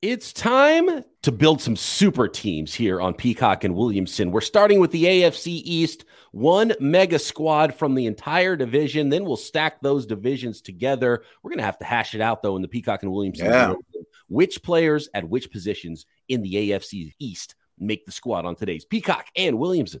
It's time to build some super teams here on Peacock and Williamson. We're starting with the AFC East, one mega squad from the entire division. Then we'll stack those divisions together. We're going to have to hash it out, though, in the Peacock and Williamson. Yeah. Which players at which positions in the AFC East make the squad on today's Peacock and Williamson?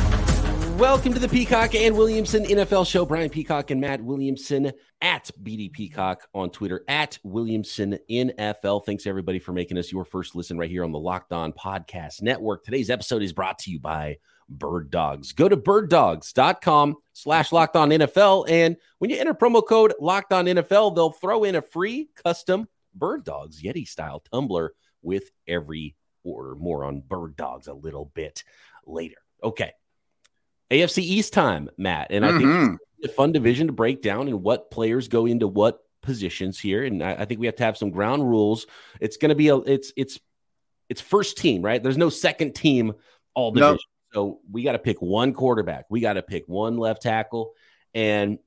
Welcome to the Peacock and Williamson NFL show. Brian Peacock and Matt Williamson at BD Peacock on Twitter, at Williamson NFL. Thanks everybody for making us your first listen right here on the Locked On Podcast Network. Today's episode is brought to you by Bird Dogs. Go to birddogs.com slash locked on NFL. And when you enter promo code locked on NFL, they'll throw in a free custom Bird Dogs Yeti style tumbler with every order. More on Bird Dogs a little bit later. Okay. AFC East time, Matt. And I Mhm. think it's a fun division to break down and what players go into what positions here. And I, I think we have to have some ground rules. It's going to be a it's it's it's first team, right? There's no second team all Nope. division. So we got to pick one quarterback. We got to pick one left tackle, and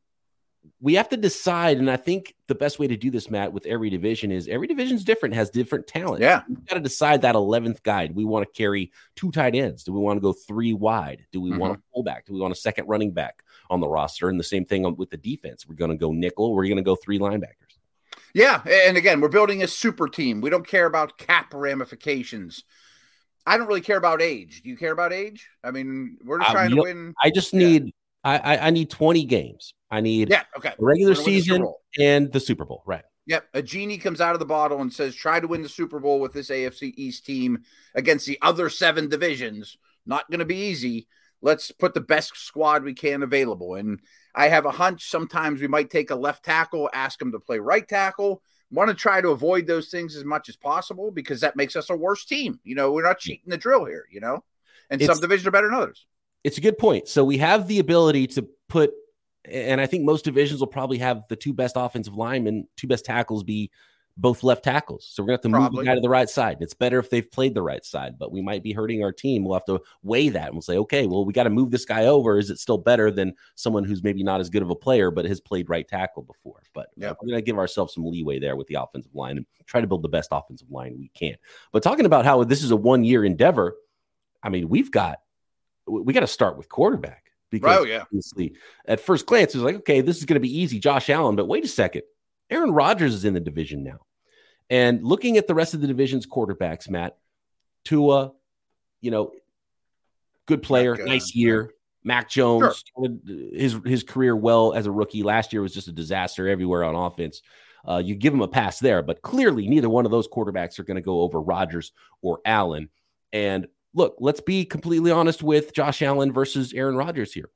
we have to decide. And I think the best way to do this, Matt, with every division is every division is different, has different talent. Yeah. We've got to decide that 11th guy. Do we want to carry two tight ends? Do we want to go three wide? Do we want a fullback? Do we want a second running back on the roster? And the same thing with the defense. We're going to go nickel. We're going to go three linebackers. Yeah, and again, we're building a super team. We don't care about cap ramifications. I don't really care about age. Do you care about age? I mean, we're just Uh, trying to win. I just Yeah. I, I I need 20 games. I need Yeah, okay. regular win the season and the Super Bowl. Right. Yep, a genie comes out of the bottle and says, "Try to win the Super Bowl with this AFC East team against the other seven divisions. Not going to be easy. Let's put the best squad we can available." And I have a hunch sometimes we might take a left tackle, ask him to play right tackle. Want to try to avoid those things as much as possible because that makes us a worse team. You know, we're not cheating the drill here. You know, and It's- some divisions are better than others. It's a good point. So we have the ability to put, and I think most divisions will probably have the two best offensive linemen, two best tackles be both left tackles. So we're going to have to move the guy to the right side. It's better if they've played the right side, but we might be hurting our team. We'll have to weigh that and we'll say, okay, well, we got to move this guy over. Is it still better than someone who's maybe not as good of a player, but has played right tackle before? But we're going to give ourselves some leeway there with the offensive line and try to build the best offensive line we can. But talking about how this is a one year endeavor, I mean, we've got we got to start with quarterback because Oh, yeah. obviously at first glance it was like, okay, this is going to be easy, Josh Allen. But wait a second, Aaron Rodgers is in the division now, and looking at the rest of the division's quarterbacks, Matt Tua, you know, good player, uh, nice year. Mac Jones started his his career well as a rookie. Last year was just a disaster everywhere on offense. Uh, you give him a pass there, but clearly neither one of those quarterbacks are going to go over Rodgers or Allen. And look, let's be completely honest with Josh Allen versus Aaron Rodgers here.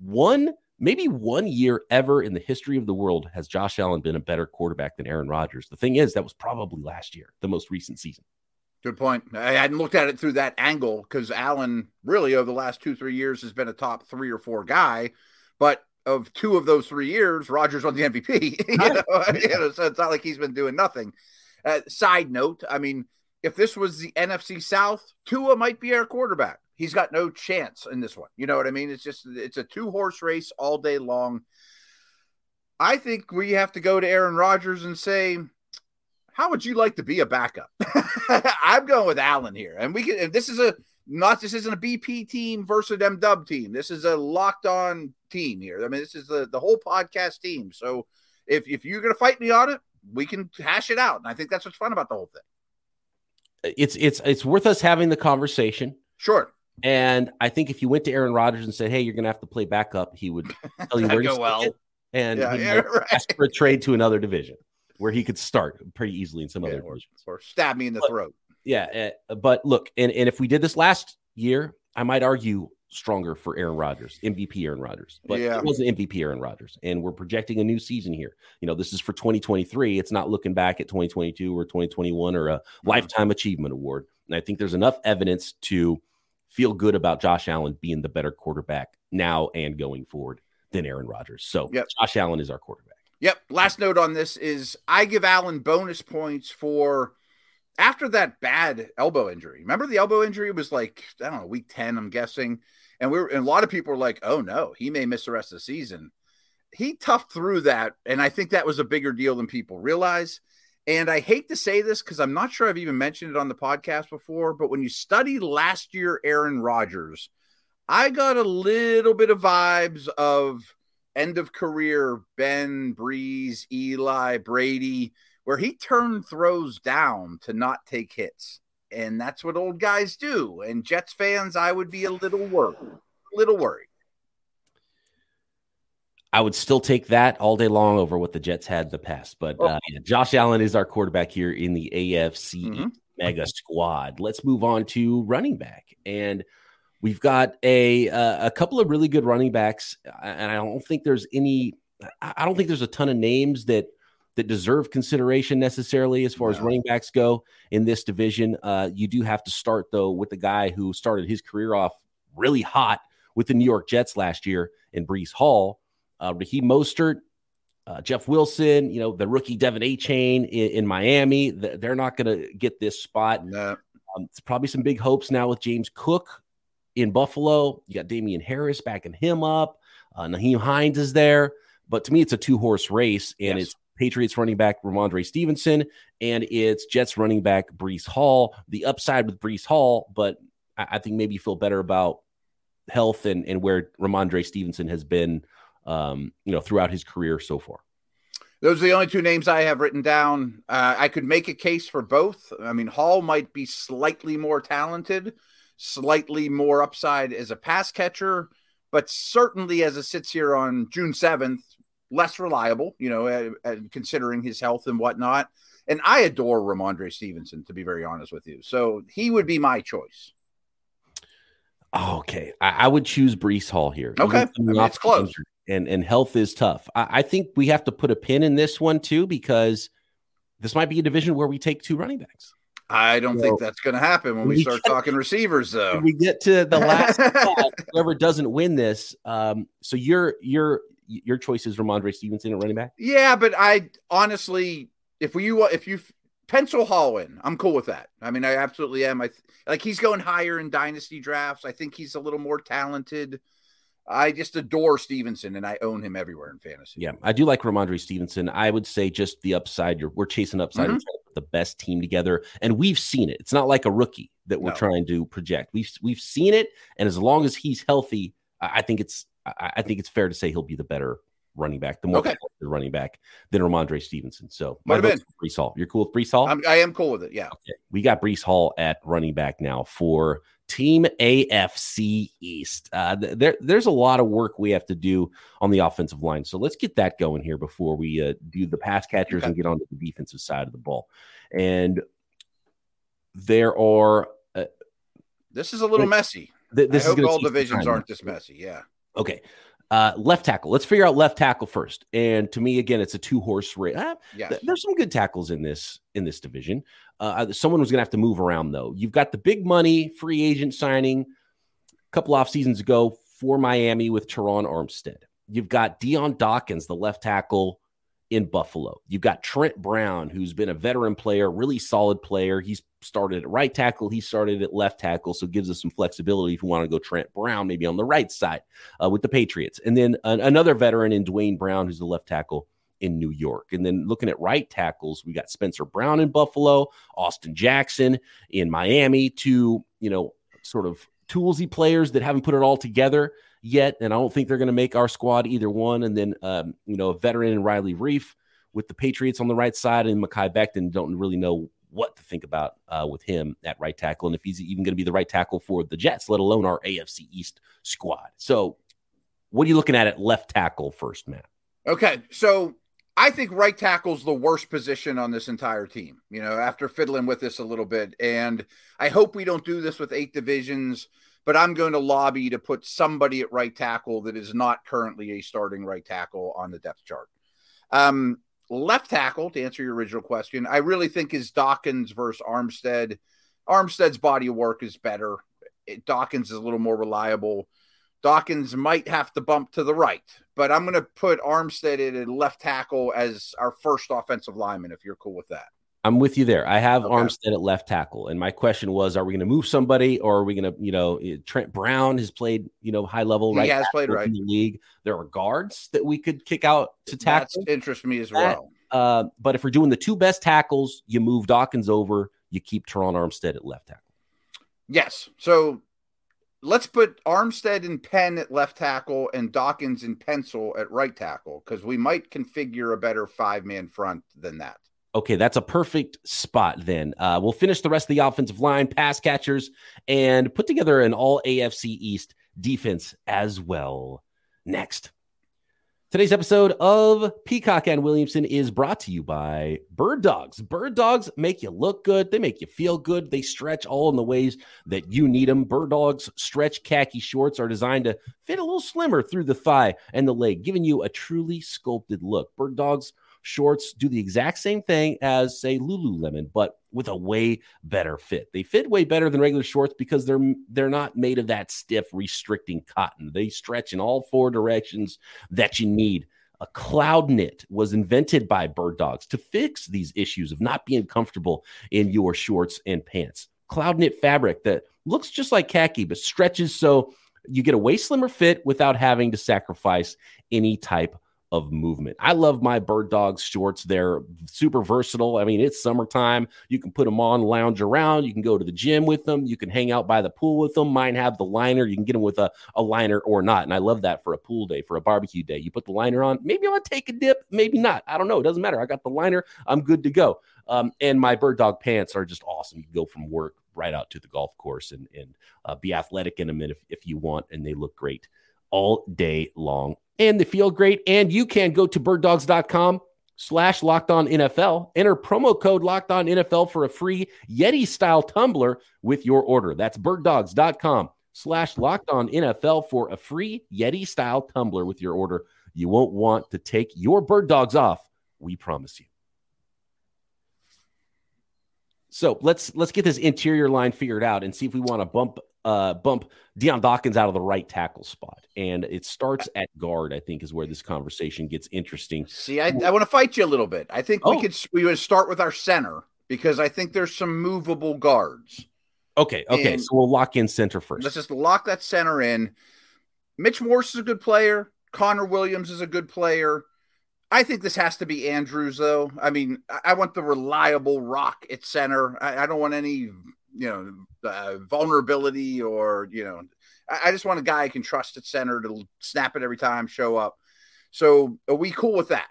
One, maybe one year ever in the history of the world has Josh Allen been a better quarterback than Aaron Rodgers. The thing is, that was probably last year, the most recent season. Good point. I hadn't looked at it through that angle because Allen really over the last two, three years has been a top three or four guy. But of two of those three years, Rodgers won the MVP. you, know, you know, so it's not like he's been doing nothing. Uh, side note, I mean, if this was the NFC South, Tua might be our quarterback. He's got no chance in this one. You know what I mean? It's just it's a two horse race all day long. I think we have to go to Aaron Rodgers and say, how would you like to be a backup? I'm going with Allen here, and we can. This is a not this isn't a BP team versus M Dub team. This is a locked on team here. I mean, this is the the whole podcast team. So if if you're to fight me on it, we can hash it out, and I think that's what's fun about the whole thing. It's it's it's worth us having the conversation. Sure, And I think if you went to Aaron Rodgers and said, "Hey, you're going to have to play backup," he would tell you where to Go well. it, and Yeah, yeah, right. ask for a trade to another division where he could start pretty easily in some Yeah, other or, divisions. or stab me in the But- throat. Yeah, uh, but look, and, and if we did this last year, I might argue stronger for Aaron Rodgers, MVP Aaron Rodgers. But Yeah. it wasn't MVP Aaron Rodgers. And we're projecting a new season here. You know, this is for 2023. It's not looking back at 2022 or 2021 or a lifetime achievement award. And I think there's enough evidence to feel good about Josh Allen being the better quarterback now and going forward than Aaron Rodgers. So yep. Josh Allen is our quarterback. Yep. Last note on this is I give Allen bonus points for after that bad elbow injury. Remember the elbow injury was like, I don't know, week 10, I'm guessing. And we were and a lot of people were like, oh no, he may miss the rest of the season. He toughed through that, and I think that was a bigger deal than people realize. And I hate to say this because I'm not sure I've even mentioned it on the podcast before, but when you study last year Aaron Rodgers, I got a little bit of vibes of end of career Ben, Brees, Eli, Brady, where he turned throws down to not take hits. And that's what old guys do. And Jets fans, I would be a little worried. A little worried. I would still take that all day long over what the Jets had in the past. But oh. uh, yeah, Josh Allen is our quarterback here in the AFC mm-hmm. mega squad. Let's move on to running back. And We've got a uh, a couple of really good running backs, and I don't think there's any. I don't think there's a ton of names that that deserve consideration necessarily as far no. as running backs go in this division. Uh, you do have to start though with the guy who started his career off really hot with the New York Jets last year in Breece Hall, uh, Raheem Mostert, uh, Jeff Wilson, you know, the rookie De'Von Achane in, in Miami. They're not going to get this spot. No. Um, it's probably some big hopes now with James Cook in Buffalo. You got Damien Harris backing him up. Uh, Nyheim Hines is there. But to me, it's a two horse race, and yes. it's Patriots running back Rhamondre Stevenson, and it's Jets running back Breece Hall. The upside with Breece Hall, but I, I think maybe feel better about health and, and where Rhamondre Stevenson has been, um, you know, throughout his career so far. Those are the only two names I have written down. Uh, I could make a case for both. I mean, Hall might be slightly more talented, slightly more upside as a pass catcher, but certainly as it sits here on June 7th, less reliable, you know, considering his health and whatnot. And I adore Rhamondre Stevenson, to be very honest with you. So he would be my choice. okay. I, I, would choose Breece Hall here. Okay. I mean, it's close. And, and health is tough. I, I think we have to put a pin in this one too, because this might be a division where we take two running backs. I don't think that's going to happen when we, we start get, talking receivers, though. we get to the last whoever doesn't win this. Um, so your your your choice is Rhamondre Stevenson at running back. Yeah, but I honestly, if you if you pencil Hall in, I'm cool with that. I mean, I absolutely am. I like he's going higher in dynasty drafts. I think he's a little more talented. I just adore Stevenson and I own him everywhere in fantasy. Yeah, I do like Rhamondre Stevenson. I would say just the upside. You're, we're chasing upside mm-hmm. the best team together, and we've seen it. It's not like a rookie that we're no. trying to project. We've we've seen it, and as long as he's healthy, I think it's I, I, think it's fair to say he'll be the better running back, the more okay. running back than Rhamondre Stevenson. So my vote's Breece Hall. You're cool with Breece Hall? I'm, I am cool with it. Yeah. Okay. We got Breece Hall at running back now for Team AFC East. Uh, there, there's a lot of work we have to do on the offensive line. So let's get that going here before we uh, do the pass catchers okay. and get on to the defensive side of the ball. And there are. Uh, this is a little messy. Th- this I hope all divisions aren't this messy. Yeah. Okay. Uh, left tackle. Let's figure out left tackle first. And to me, again, it's a two horse race. Ah, yes. th- there's some good tackles in this in this division. Uh, someone was going to have to move around though. You've got the big money free agent signing a couple off seasons ago for Miami with Terron Armstead. You've got Dion Dawkins, the left tackle in Buffalo. You've got Trent Brown, who's been a veteran player, really solid player. He's started at right tackle, he started at left tackle, so gives us some flexibility if we want to go Trent Brown, maybe on the right side uh, with the Patriots. And then uh, another veteran in Duane Brown, who's the left tackle in New York. And then looking at right tackles, we got Spencer Brown in Buffalo, Austin Jackson in Miami, two, you know, sort of toolsy players that haven't put it all together yet, and I don't think they're going to make our squad either one. And then, um, you know, a veteran in Riley Reiff with the Patriots on the right side, and Mekhi Becton don't really know what to think about uh, with him at right tackle, and if he's even going to be the right tackle for the Jets, let alone our AFC East squad. So, what are you looking at at left tackle first, Matt? Okay, so I think right tackle's the worst position on this entire team. You know, after fiddling with this a little bit, and I hope we don't do this with eight divisions but I'm going to lobby to put somebody at right tackle that is not currently a starting right tackle on the depth chart. Um, left tackle, to answer your original question, I really think is Dawkins versus Armstead. Armstead's body of work is better. Dawkins is a little more reliable. Dawkins might have to bump to the right, but I'm going to put Armstead in left tackle as our first offensive lineman if you're cool with that. I'm with you there. I have Okay. Armstead at left tackle, and my question was: Are we going to move somebody, or are we going to, you know, eh, Trent Brown has played, you know, high level He right has played right. in the league. There are guards that we could kick out to That's tackle. interests me as well. Uh, but if we're doing the two best tackles, you move Dawkins over, you keep Terron Armstead at left tackle. Yes. So let's put Armstead and Penn at left tackle and Dawkins and Pencil at right tackle because we might configure a better five man front than that. Okay, that's a perfect spot then. Uh, we'll finish the rest of the offensive line, pass catchers, and put together an all AFC East defense as well. Next. Today's episode of Peacock and Williamson is brought to you by Bird Dogs. Bird Dogs make you look good, they make you feel good, they stretch all in the ways that you need them. Bird Dogs stretch khaki shorts are designed to fit a little slimmer through the thigh and the leg, giving you a truly sculpted look. Bird Dogs shorts do the exact same thing as say Lululemon, but with a way better fit. They fit way better than regular shorts because they're they're not made of that stiff restricting cotton. They stretch in all four directions that you need. A cloud knit was invented by bird dogs to fix these issues of not being comfortable in your shorts and pants. Cloud knit fabric that looks just like khaki but stretches so you get a way slimmer fit without having to sacrifice any type of movement. I love my bird dog shorts. They're super versatile. I mean, it's summertime. You can put them on, lounge around. You can go to the gym with them. You can hang out by the pool with them. Mine have the liner. You can get them with a, a liner or not. And I love that for a pool day, for a barbecue day. You put the liner on. Maybe I'm going to take a dip. Maybe not. I don't know. It doesn't matter. I got the liner. I'm good to go. Um, and my bird dog pants are just awesome. You can go from work right out to the golf course and, and uh, be athletic in them if, if you want. And they look great all day long and they feel great. And you can go to birddogs.com slash locked on NFL, enter promo code locked on NFL for a free Yeti style tumbler with your order. That's birddogs.com slash locked on NFL for a free Yeti style tumbler with your order. You won't want to take your bird dogs off. We promise you. So let's let's get this interior line figured out and see if we want to bump uh bump Dion Dawkins out of the right tackle spot. And it starts at guard, I think, is where this conversation gets interesting. See, I, I want to fight you a little bit. I think Oh. we could we would start with our center because I think there's some movable guards. Okay, okay. And- so we'll lock in center 1st Let's just lock that center in. Mitch Morse is a good player. Connor Williams is a good player. I think this has to be Andrews, though. I mean, I, want the reliable rock at center. I, I don't want any, you know, uh, vulnerability or, you know, I, I just want a guy I can trust at center to snap it every time, show up. So are we cool with that?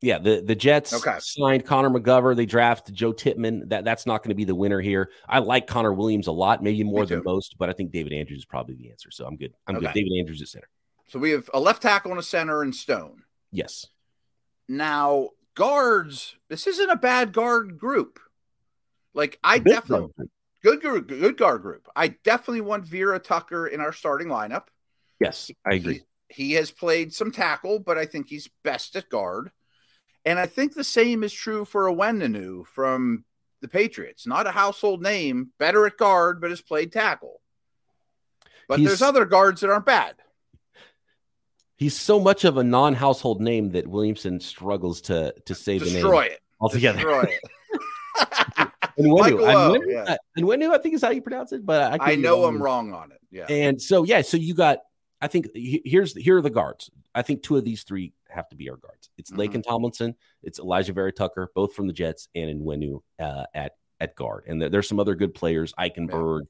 Yeah, the, the Jets Okay. signed Connor McGovern. They draft Joe Tippmann. That that's not going to be the winner here. I like Connor Williams a lot, maybe more than most, but I think David Andrews is probably the answer. So I'm good. I'm good. David Andrews at center. So we have a left tackle and a center and Stone. Yes. Now, guards, this isn't a bad guard group. Like I definitely good good good guard group. I definitely want Vera Tucker in our starting lineup. Yes, I agree. He, he has played some tackle, but I think he's best at guard. And I think the same is true for Onwenu from the Patriots. Not a household name, better at guard, but has played tackle. But He's- there's other guards that aren't bad. He's so much of a non-household name that Williamson struggles to to say the name Destroy it. altogether. Destroy it. And when Michael O, and yeah. and when I think is how you pronounce it, but I, I know. I'm wrong on it. Yeah. And so yeah, so you got I think here's here are the guards. I think two of these three have to be our guards. It's Mhm. and Tomlinson, it's Elijah Vera Tucker, both from the Jets, and Onwenu uh, at at guard. And there, there's some other good players, Eichenberg.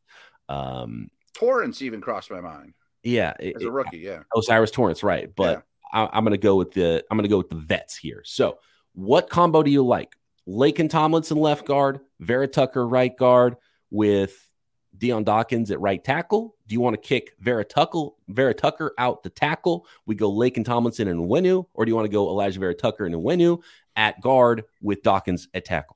Um, Torrence even crossed my mind yeah, it- as a rookie. Yeah. Oh, Osiris Torrance, right? But I, I'm going to go with the I'm going to go with the vets here. So, what combo do you like? Laken Tomlinson left guard, Vera Tucker right guard with Dion Dawkins at right tackle. Do you want to kick Vera Tucker Vera Tucker out the tackle? We go Laken Tomlinson and Wenu, or do you want to go Elijah Vera Tucker and Wenu at guard with Dawkins at tackle?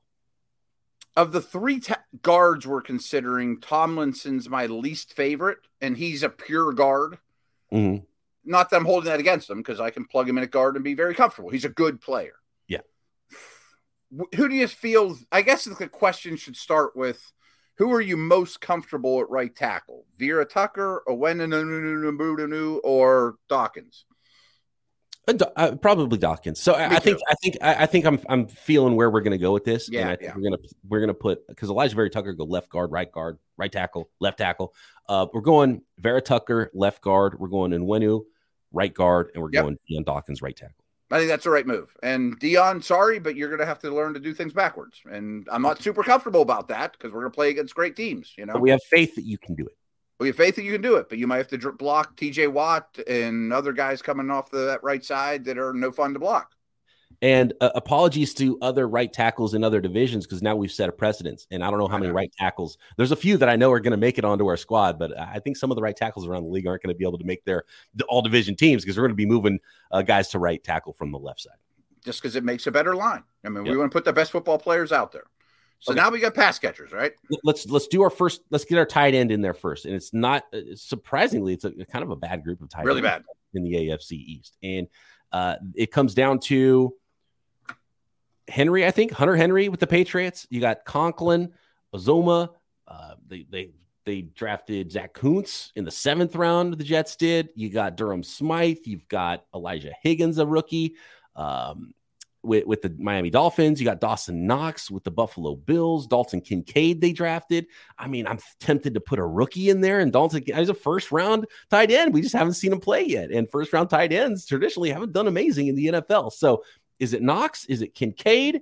Of the three ta- guards we're considering, Tomlinson's my least favorite, and he's a pure guard. Mhm. Not that I'm holding that against him because I can plug him in at guard and be very comfortable. He's a good player. Yeah. Who do you feel? I guess the question should start with who are you most comfortable at right tackle? Vera Tucker, Onwenu, or Dawkins? Uh, uh, probably Dawkins. So I, I, think I think I, I, think I'm I'm feeling where we're going to go with this. Yeah, and I think yeah. we're gonna we're gonna put because Elijah Vera Tucker go left guard, right guard, right tackle, left tackle. Uh, we're going Vera Tucker left guard. We're going Onwenu right guard, and we're yep. going Dion Dawkins right tackle. I think that's the right move. And Dion, sorry, but you're going to have to learn to do things backwards. And I'm not super comfortable about that because we're going to play against great teams. You know, but we have faith that you can do it. We have faith that you can do it, but you might have to block TJ Watt and other guys coming off the that right side that are no fun to block. And uh, apologies to other right tackles in other divisions because now we've set a precedence. And I don't know how many right tackles. There's a few that I know are going to make it onto our squad, but I think some of the right tackles around the league aren't going to be able to make their all division teams because we're going to be moving uh, guys to right tackle from the left side. Just because it makes a better line. I mean, yep. we want to put the best football players out there. So okay. now we got pass catchers, right? Let's let's do our first. Let's get our tight end in there first, and it's not uh, surprisingly, it's a kind of a bad group of tight really bad in the AFC East, and uh, it comes down to Henry. I think Hunter Henry with the Patriots. You got Conklin, Uzomah. Uh, they they they drafted Zach Kuntz in the seventh round. The Jets did. You got Durham Smythe. You've got Elijah Higgins, a rookie. Um, with, with the Miami Dolphins. You got Dawson Knox with the Buffalo Bills, Dalton Kincaid they drafted. I mean, I'm tempted to put a rookie in there, and Dalton is a first round tight end. We just haven't seen him play yet. And first round tight ends traditionally haven't done amazing in the NFL. So is it Knox? Is it Kincaid?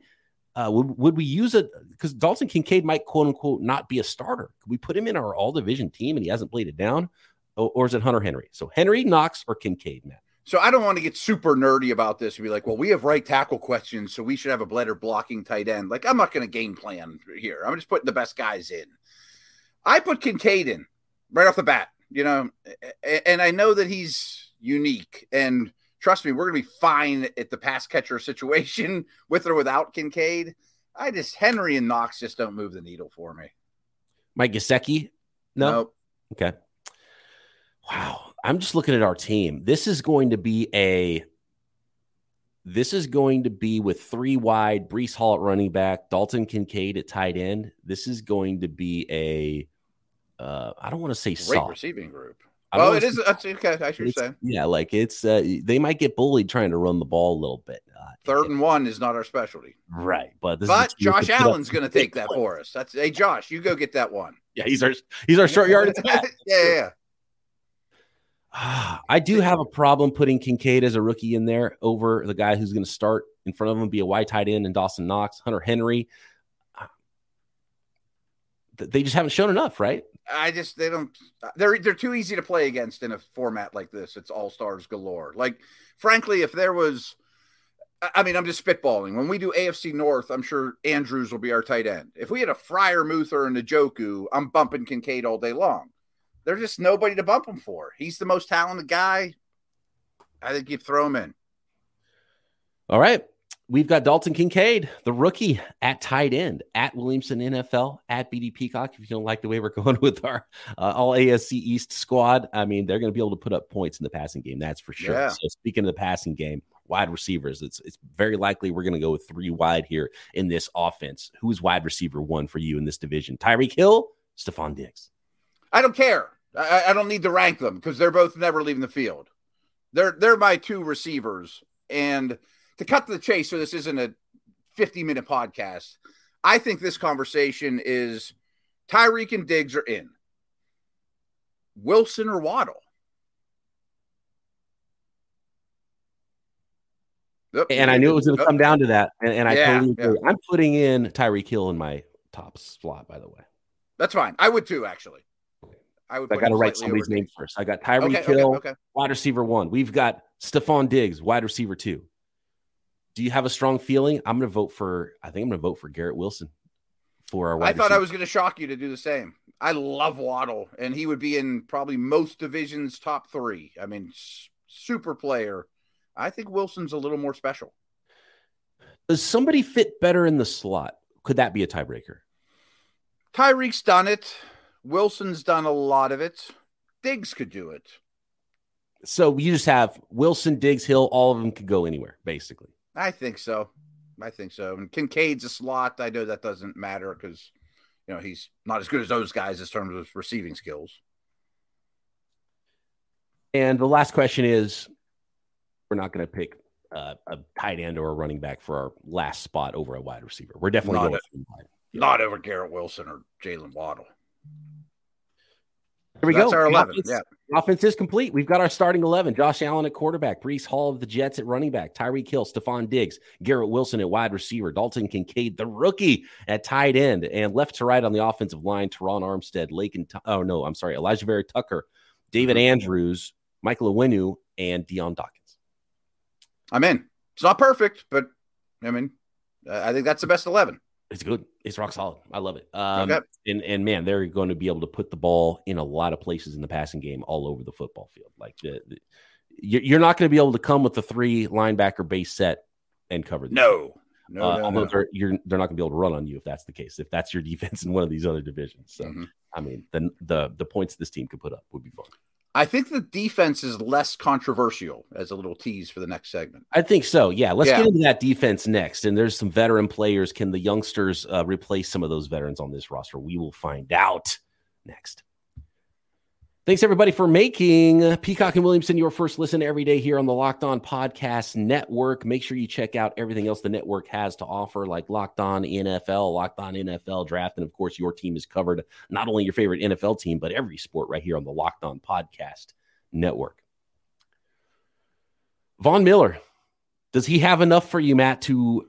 Uh, would, would we use it? Because Dalton Kincaid might quote unquote not be a starter. Could we put him in our all division team and he hasn't played it down? Or, or is it Hunter Henry? So Henry, Knox, or Kincaid, Matt? So I don't want to get super nerdy about this and be like, well, we have right tackle questions, so we should have a better blocking tight end. Like, I'm not going to game plan here. I'm just putting the best guys in. I put Kincaid in right off the bat, you know, and I know that he's unique. And trust me, we're going to be fine at the pass catcher situation with or without Kincaid. I just, Henry and Knox just don't move the needle for me. Mike Gesicki? No. Nope. Okay. Wow. I'm just looking at our team. This is going to be a this is going to be with three wide, Breece Hall at running back, Dalton Kincaid at tight end. This is going to be a uh, I don't want to say Great soft receiving group. Well, it is. That's okay. I should say. Yeah, like it's uh, they might get bullied trying to run the ball a little bit. Uh, Third and one is not our specialty, right? But but Josh Allen's going to take that for us. That's hey, Josh, you go get that one. Yeah, he's our he's our short yard. yeah, yeah. Ah, I do have a problem putting Kincaid as a rookie in there over the guy who's going to start in front of him, be a wide tight end, and Dawson Knox, Hunter Henry. Ah. They just haven't shown enough, right? I just they don't. They're they're too easy to play against in a format like this. It's all stars galore. Like, frankly, if there was, I mean, I'm just spitballing. When we do AFC North, I'm sure Andrews will be our tight end. If we had a Freiermuth or a Njoku, I'm bumping Kincaid all day long. There's just nobody to bump him for. He's the most talented guy. I think you throw him in. All right. We've got Dalton Kincaid, the rookie at tight end, at Williamson NFL, at BD Peacock. If you don't like the way we're going with our uh, all ASC East squad, I mean, they're going to be able to put up points in the passing game. That's for sure. Yeah. So, speaking of the passing game, wide receivers, it's, it's very likely we're going to go with three wide here in this offense. Who's wide receiver one for you in this division? Tyreek Hill, Stefon Diggs. I don't care. I, I don't need to rank them because they're both never leaving the field. They're they're my two receivers. And to cut to the chase, so this isn't a 50 minute podcast. I think this conversation is Tyreek and Diggs are in. Wilson or Waddle. And I knew it was going to come down to that. And, and I yeah, totally agree. Yeah. I'm putting in Tyreek Hill in my top slot, by the way. That's fine. I would too, actually. I would. I got to write somebody's name first. I got Tyreek okay, Hill, okay, okay. wide receiver one. We've got Stefon Diggs, wide receiver two. Do you have a strong feeling? I'm going to vote for. I think I'm going to vote for Garrett Wilson for our. I thought receiver. I was going to shock you to do the same. I love Waddle, and he would be in probably most divisions top three. I mean, super player. I think Wilson's a little more special. Does somebody fit better in the slot? Could that be a tiebreaker? Tyreek's done it. Wilson's done a lot of it. Diggs could do it. So you just have Wilson, Diggs, Hill, all of them could go anywhere, basically. I think so. I think so. And Kincaid's a slot. I know that doesn't matter because you know, he's not as good as those guys in terms of receiving skills. And the last question is we're not going to pick uh, a tight end or a running back for our last spot over a wide receiver. We're definitely not, going not over Garrett Wilson or Jaylen Waddle. Here we go. That's our 11. Offense, yeah. offense is complete. We've got our starting 11. Josh Allen at quarterback, Breece Hall of the Jets at running back, Tyreek Hill, Stefon Diggs, Garrett Wilson at wide receiver, Dalton Kincaid, the rookie at tight end, and left to right on the offensive line, Terron Armstead, Laken, oh no, I'm sorry, Elijah Vera Tucker, David Mm-hmm. Andrews, Michael Onwenu, and Dion Dawkins. I'm in. It's not perfect, but I mean, I think that's the best 11. It's good. It's rock solid. I love it. Um, Okay. and and man, they're going to be able to put the ball in a lot of places in the passing game, all over the football field. Like the, the you- you're not going to be able to come with the three linebacker base set and cover. these. No. No, Uh, no, although no. they're you're they're not going to be able to run on you if that's the case. If that's your defense in one of these other divisions, so Mhm. I mean, the the the points this team could put up would be fun. I think the defense is less controversial as a little tease for the next segment. I think so. Yeah, let's Yeah. get into that defense next. And there's some veteran players. Can the youngsters uh, replace some of those veterans on this roster? We will find out next. Thanks everybody for making Peacock and Williamson your first listen every day here on the Locked On Podcast Network. Make sure you check out everything else the network has to offer, like Locked On NFL, Locked On NFL Draft, and of course, your team is covered. Not only your favorite NFL team, but every sport right here on the Locked On Podcast Network. Von Miller, does he have enough for you, Matt, to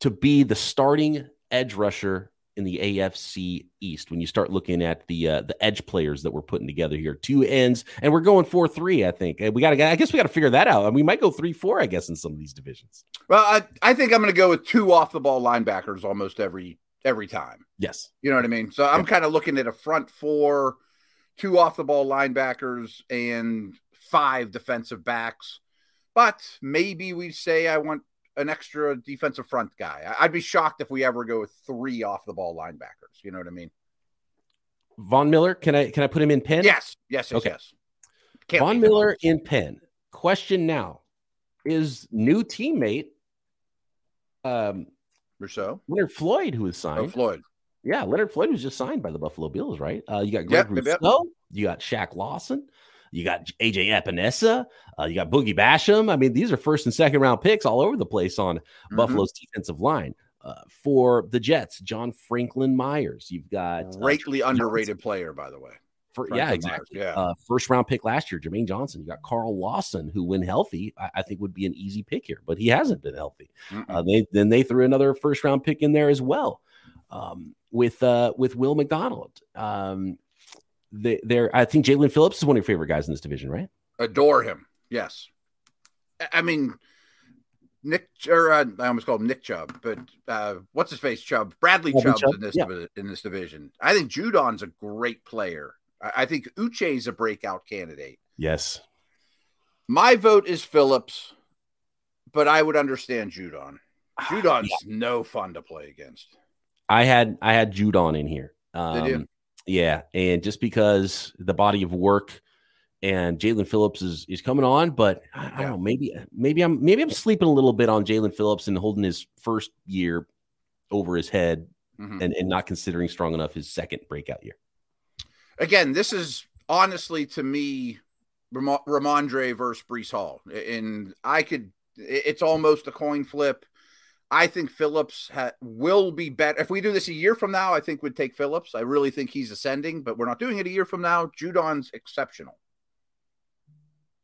to be the starting edge rusher in the AFC East when you start looking at the uh, the edge players that we're putting together here? Two ends, and we're going four three. I think And we got to. I guess we got to figure that out. And we might go three four. I guess in some of these divisions. Well, I, I think I'm going to go with two off the ball linebackers almost every every time. Yes. You know what I mean? So I'm kind of looking at a front four, two off the ball linebackers, and five defensive backs. But maybe we say I want an extra defensive front guy. I'd be shocked if we ever go with three off the ball linebackers. You know what I mean? Von Miller, can I can I put him in pen? Yes, yes, yes, Okay. yes. Can't Von. Miller in pen. Question now: Is new teammate um, Rousseau. Leonard Floyd who is signed? Oh, Floyd. Yeah, Leonard Floyd was just signed by the Buffalo Bills, right? Uh, you got Greg Yep, yep, yep. Rousseau, you got Shaq Lawson, you got AJ Epenesa, uh, you got Boogie Basham. I mean, these are first and second round picks all over the place on Mhm. Buffalo's defensive line. Uh, for the Jets, John Franklin Myers. You've got uh, Greatly Jermaine underrated player, by the way. for, yeah, Myers, exactly. yeah. Uh, first round pick last year, Jermaine Johnson. You got Carl Lawson, who, when healthy, I, I think would be an easy pick here, but he hasn't been healthy. Uh, they then they threw another first round pick in there as well um, with uh, with Will McDonald. Um, they, they're I think Jaelan Phillips is one of your favorite guys in this division, right? Adore him. Yes. I- mean, Nick, or uh, I almost called him Nick Chubb, but uh, what's his face? Chubb. Bradley Bradley Chubb's Chubb, in this yeah. in this division. I think Judon's a great player. I, I think Uche's a breakout candidate. Yes. My vote is Phillips, but I would understand Judon. Judon's no fun to play against. I had I had Judon in here. Um? Yeah, and just because the body of work and Jaelan Phillips is is coming on, but I, I don't know. Maybe maybe I'm maybe I'm sleeping a little bit on Jaelan Phillips and holding his first year over his head Mhm. and, and not considering strong enough his second breakout year. Again, this is honestly to me Ram- Rhamondre versus Breece Hall, and I could. It's almost a coin flip. I think Phillips ha- will be better if we do this a year from now. I think we'd take Phillips. I really think he's ascending, but we're not doing it a year from now. Judon's exceptional.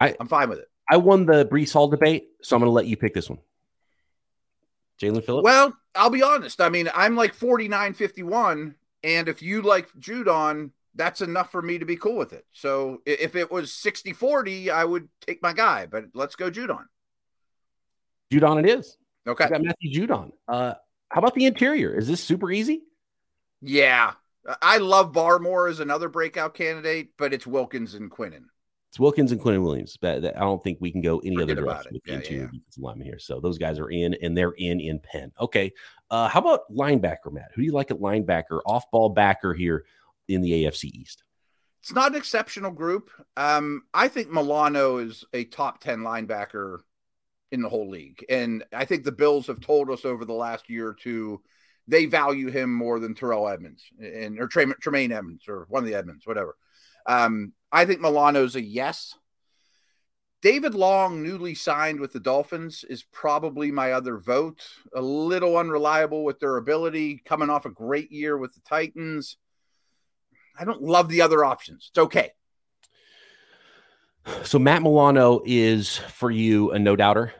I- I'm fine with it. I won the Breece Hall debate, so I'm going to let you pick this one. Jaelan Phillips. Well, I'll be honest. I mean, I'm like 49 51. And if you like Judon, that's enough for me to be cool with it. So if it was 60 40, I would take my guy, but let's go Judon. Judon, it is. Okay. I got Matthew Judon. Uh, how about the interior? Is this super easy? Yeah. I love Barmore as another breakout candidate, but it's Wilkins and Quinnen. It's Wilkins and Quinnen Williams. But I don't think we can go any Forget other direction it. with the Yeah, yeah, interior yeah. defensive lineman here. So those guys are in, and they're in in pen. Okay. Uh, how about linebacker, Matt? Who do you like at linebacker, off ball backer here in the AFC East? It's not an exceptional group. Um, I think Milano is a top 10 linebacker in the whole league. And I think the Bills have told us over the last year or two they value him more than Terrell Edmunds and or Tremaine Edmunds or one of the Edmunds, whatever. Um, I think Milano's a yes. David Long, newly signed with the Dolphins, is probably my other vote. A little unreliable with their ability, coming off a great year with the Titans. I don't love the other options. It's okay. So Matt Milano is for you a no doubter.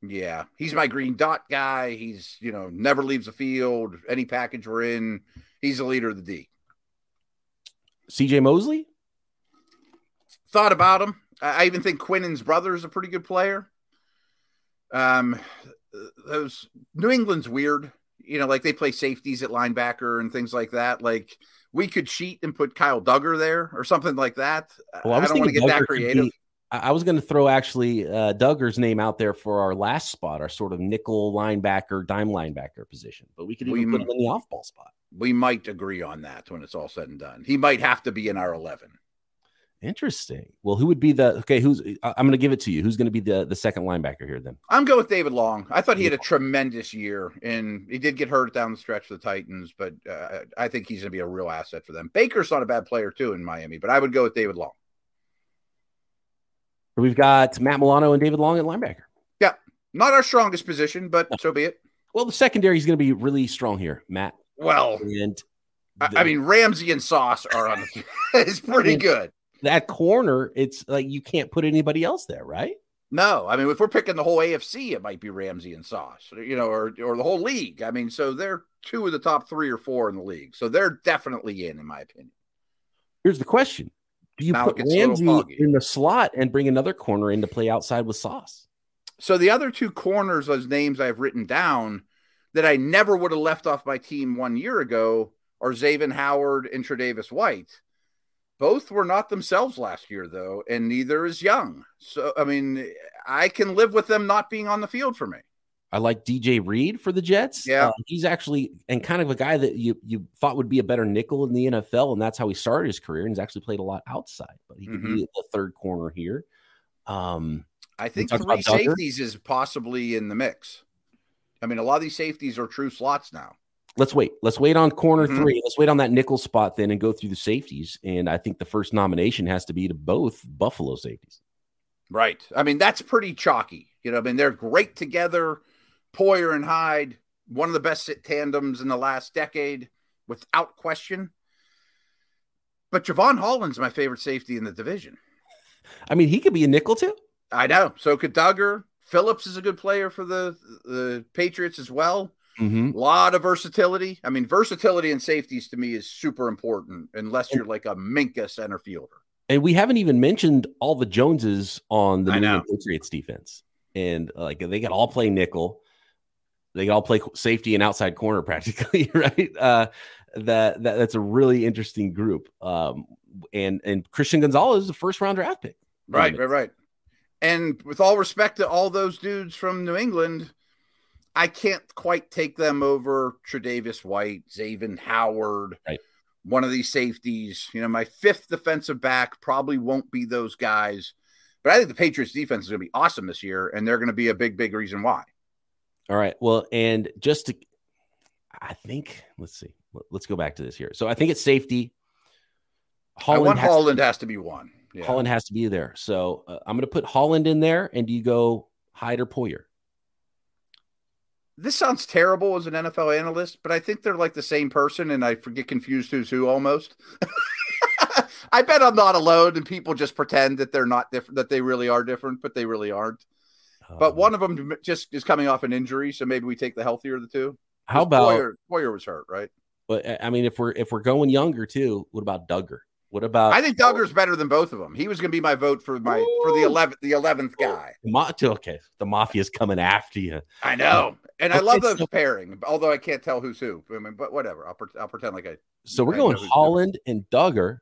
Yeah, he's my green dot guy. He's you know never leaves the field. Any package we're in, he's the leader of the D. C.J. Mosley. Thought about him. I even think Quinnen's brother is a pretty good player. Um, those New England's weird. You know, like they play safeties at linebacker and things like that. Like we could cheat and put Kyle Dugger there or something like that. Well, I, I don't want to get Dugger that creative. I was going to throw actually uh, Dugger's name out there for our last spot, our sort of nickel linebacker, dime linebacker position, but we could even we, put him in the off ball spot. We might agree on that when it's all said and done. He might have to be in our 11. Interesting. Well, who would be the okay? Who's I'm going to give it to you. Who's going to be the the second linebacker here then? I'm going with David Long. I thought he had a tremendous year, and he did get hurt down the stretch for the Titans, but uh, I think he's going to be a real asset for them. Baker's not a bad player too in Miami, but I would go with David Long. We've got Matt Milano and David Long at linebacker. Yeah, not our strongest position, but no. so be it. Well, the secondary is going to be really strong here, Matt. Well, and the, I mean Ramsey and Sauce are on. The, it's pretty I mean, good that corner, it's like you can't put anybody else there, right? No, I mean if we're picking the whole AFC, it might be Ramsey and Sauce, you know, or or the whole league. I mean, so they're two of the top three or four in the league, so they're definitely in, in my opinion. Here's the question: Do you now put Ramsey in the slot and bring another corner in to play outside with Sauce? So the other two corners, as names I've written down, that I never would have left off my team one year ago, are Xavien Howard and Tre'Davious White. Both were not themselves last year, though, and neither is Young. So, I mean, I can live with them not being on the field for me. I like DJ Reed for the Jets. Yeah, uh, he's actually and kind of a guy that you you thought would be a better nickel in the NFL, and that's how he started his career. And he's actually played a lot outside, but he could mm-hmm. be the third corner here. Um, I think three safeties is possibly in the mix. I mean, a lot of these safeties are true slots now let's wait. Let's wait on corner mm-hmm. three. Let's wait on that nickel spot then and go through the safeties. And I think the first nomination has to be to both Buffalo safeties. Right. I mean, that's pretty chalky. You know, I mean, they're great together. Poyer and Hyde, one of the best tandems in the last decade, without question. But Jevon Holland's my favorite safety in the division. I mean, he could be a nickel too. I know. So could Dugger. Phillips is a good player for the the Patriots as well. Mm-hmm. A lot of versatility. I mean, versatility and safeties to me is super important, unless you're like a Minkah center fielder. And we haven't even mentioned all the Joneses on the New Patriots defense, and like they can all play nickel, they can all play safety and outside corner practically, right? Uh, that, that that's a really interesting group. Um, and and Christian Gonzalez is a first round draft pick. Right, right, right. And with all respect to all those dudes from New England, I can't quite take them over Tre'Davious White, Xavien Howard, right. one of these safeties. You know, my fifth defensive back probably won't be those guys. But I think the Patriots defense is going to be awesome this year, and they're going to be a big, big reason why. All right. Well, and just to, I think, let's see, let's go back to this here. So I think it's safety. Holland, has, Holland to, has to be one. Yeah. Holland has to be there. So uh, I'm going to put Holland in there, and do you go Hyde or Poyer? this sounds terrible as an NFL analyst, but I think they're like the same person, and I forget confused who's who almost. I bet I'm not alone, and people just pretend that they're not different, that they really are different, but they really aren't. But um, one of them just is coming off an injury, so maybe we take the healthier of the two. How about Poyer, Poyer was hurt, right? But I mean, if we're if we're going younger too, what about Dugger? What about? I think Dugger's better than both of them. He was going to be my vote for my Ooh. for the eleventh the eleventh guy. okay, the mafia's coming after you. I know, and I love those so, pairing. Although I can't tell who's who. I mean, but whatever. I'll, I'll pretend like I. So we're I going Holland and Dugger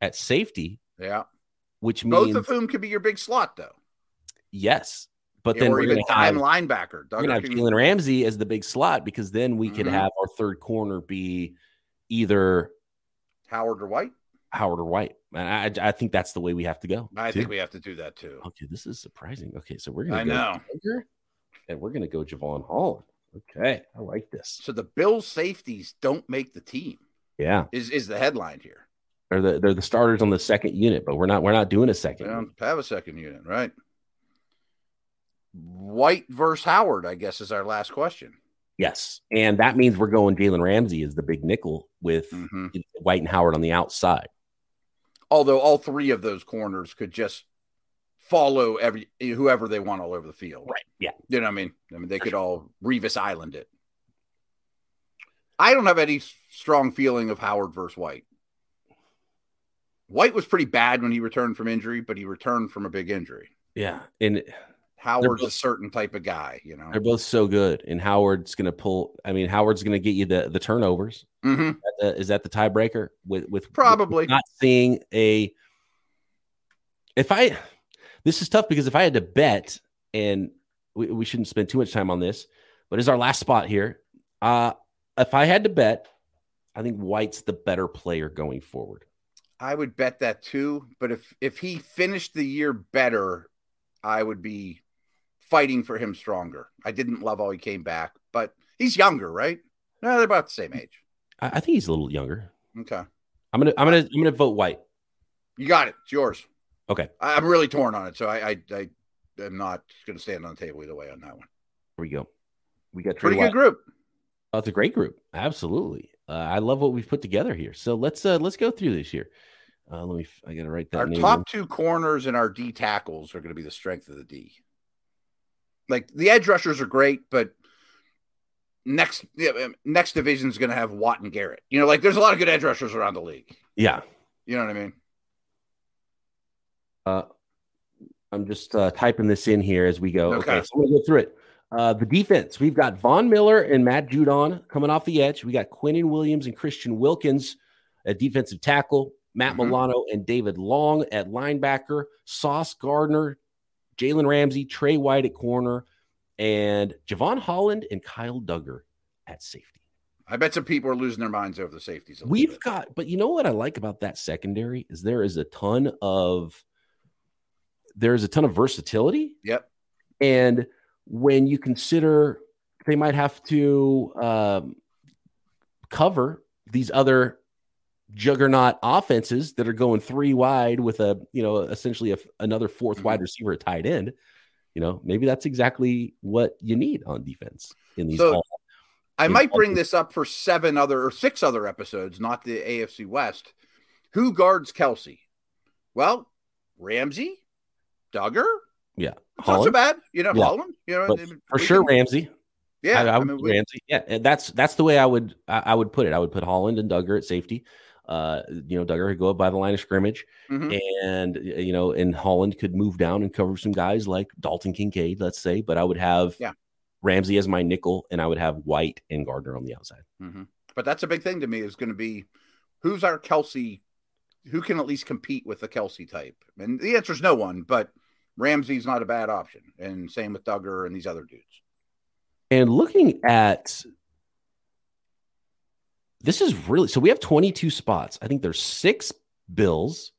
at safety. Yeah, which means both of whom could be your big slot, though. Yes, but yeah, then we're going to have linebacker. Dugger we're to have. Jalen Ramsey as the big slot because then we mm-hmm. could have our third corner be either Howard or White. Howard or White. And I, I think that's the way we have to go. I too. think we have to do that too. Okay, this is surprising. Okay, so we're gonna. I know. and we're gonna go Jevon Holland. Okay, I like this. So the Bills safeties don't make the team. Yeah, is is the headline here? They're the they're the starters on the second unit, but we're not we're not doing a second. We don't have a second unit, right? White versus Howard, I guess, is our last question. Yes, and that means we're going Jalen Ramsey is the big nickel with mm-hmm. White and Howard on the outside. Although all three of those corners could just follow every whoever they want all over the field. Right. Yeah. You know what I mean? I mean they could all Revis Island it. I don't have any strong feeling of Howard versus White. White was pretty bad when he returned from injury, but he returned from a big injury. Yeah. And Howard's both, a certain type of guy, you know. They're both so good, and Howard's going to pull. I mean, Howard's going to get you the the turnovers. Mm-hmm. Is, that the tiebreaker with with probably with not seeing a? If I, this is tough because if I had to bet, and we, we shouldn't spend too much time on this, but is our last spot here. Uh if I had to bet, I think White's the better player going forward. I would bet that too, but if if he finished the year better, I would be fighting for him stronger. I didn't love how he came back, but he's younger, right? No, they're about the same age. I, I think he's a little younger. Okay. I'm gonna I'm gonna I'm gonna vote White. You got it. It's yours. Okay. I, am really torn on it, so I I, I am not gonna stand on the table either way on that one. Here we go. We got pretty White. good group. Oh, it's a great group. Absolutely. Uh, I love what we've put together here. So let's uh let's go through this here. Uh, let me. I gotta write that. Our top two corners and our D tackles are going to be the strength of the D. Like the edge rushers are great, but next next division is going to have Watt and Garrett. You know, like there's a lot of good edge rushers around the league. Yeah, you know what I mean. Uh, I'm just uh, typing this in here as we go. Okay, okay so we'll go through it. Uh, the defense, we've got Von Miller and Matt Judon coming off the edge. We got Quinnen Williams and Christian Wilkins at defensive tackle. Matt mm-hmm. Milano and David Long at linebacker, Sauce Gardner, Jalen Ramsey, Tre White at corner, and Jevon Holland and Kyle Dugger at safety. I bet some people are losing their minds over the safeties. We've bit. got, but you know what I like about that secondary is there is a ton of there is a ton of versatility. Yep. And when you consider they might have to um, cover these other juggernaut offenses that are going three wide with a you know essentially a, another 4th mm-hmm. wide receiver at tight end you know maybe that's exactly what you need on defense in these so, i might bring this up for seven other or six other episodes not the afc west who guards kelce well ramsey dugger yeah not so bad you know yeah. Holland, you know for sure can, ramsey yeah, I, I, I mean, Ramsey. Yeah, that's that's the way I would I, I, would put it. I would put Holland and Dugger at safety uh, you know, Dugger could go up by the line of scrimmage, mm-hmm. and you know, and Holland could move down and cover some guys like Dalton Kincaid, let's say. But I would have yeah. Ramsey as my nickel, and I would have White and Gardner on the outside. Mm-hmm. But that's a big thing to me is going to be who's our Kelce, who can at least compete with the Kelce type, and the answer is no one. But Ramsey's not a bad option, and same with Dugger and these other dudes. And looking at this is really so we have 22 spots. I think there's six Bills,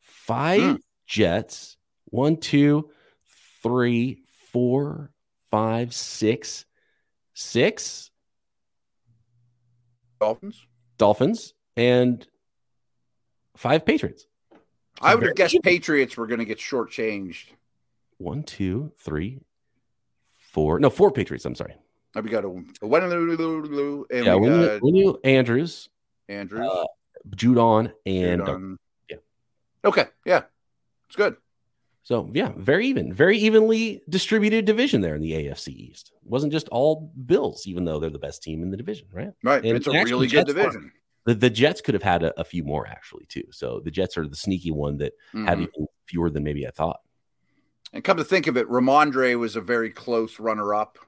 five mm. Jets, one, two, three, four, five, six, six Dolphins, Dolphins, and five Patriots. So I would have guessed Patriots were going to get shortchanged. One, two, three, four. No, four Patriots. I'm sorry. We got a, a and yeah, we got Andrews, Andrews, uh, Judon, and Judon. yeah. Okay, yeah, it's good. So yeah, very even, very evenly distributed division there in the AFC East. It wasn't just all Bills, even though they're the best team in the division, right? Right. And it's a really good division. The, the Jets could have had a, a, few more actually too. So the Jets are the sneaky one that mm-hmm. had even fewer than maybe I thought. And come to think of it, Rhamondre was a very close runner-up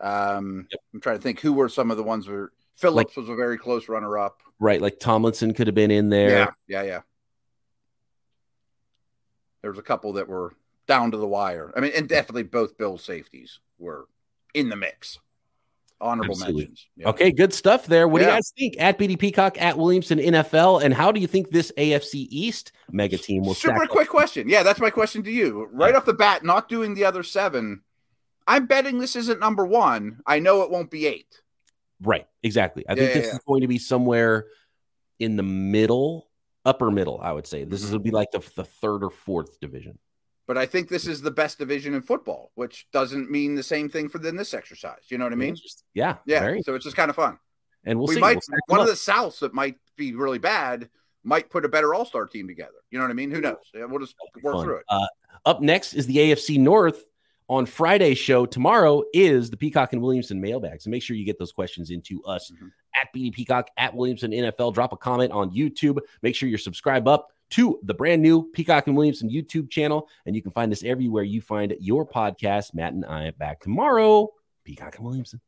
um, yep. I'm trying to think who were some of the ones where Phillips like, was a very close runner up. Right, like Tomlinson could have been in there. Yeah, yeah, yeah. There was a couple that were down to the wire. I mean, and definitely both Bill safeties were in the mix. Honorable Absolutely. mentions. Yeah. Okay, good stuff there. What yeah. do you guys think? At BD Peacock, at Williamson NFL, and how do you think this AFC East mega team will? Super quick up? question. Yeah, that's my question to you. Right yeah. off the bat, not doing the other seven I'm betting this isn't number one. I know it won't be eight. Right. Exactly. I Yeah, think this yeah. is going to be somewhere in the middle, upper middle. I would say this is Mhm. would be like the, the third or fourth division. But I think this is the best division in football, which doesn't mean the same thing for then this exercise. You know what I mean? Interesting. Yeah. Yeah. Very. So it's just kind of fun. And we'll we see. might We'll one of the Souths that might be really bad might put a better All Star team together. You know what I mean? Who knows? We'll just work fun. through it. Uh, up next is the AFC North. On Friday's show tomorrow is the Peacock and Williamson mailbag. So make sure you get those questions into us Mhm. at BD Peacock at Williamson NFL. Drop a comment on YouTube. Make sure you subscribe up to the brand new Peacock and Williamson YouTube channel, and you can find this everywhere you find your podcast. Matt and I back tomorrow. Peacock and Williamson.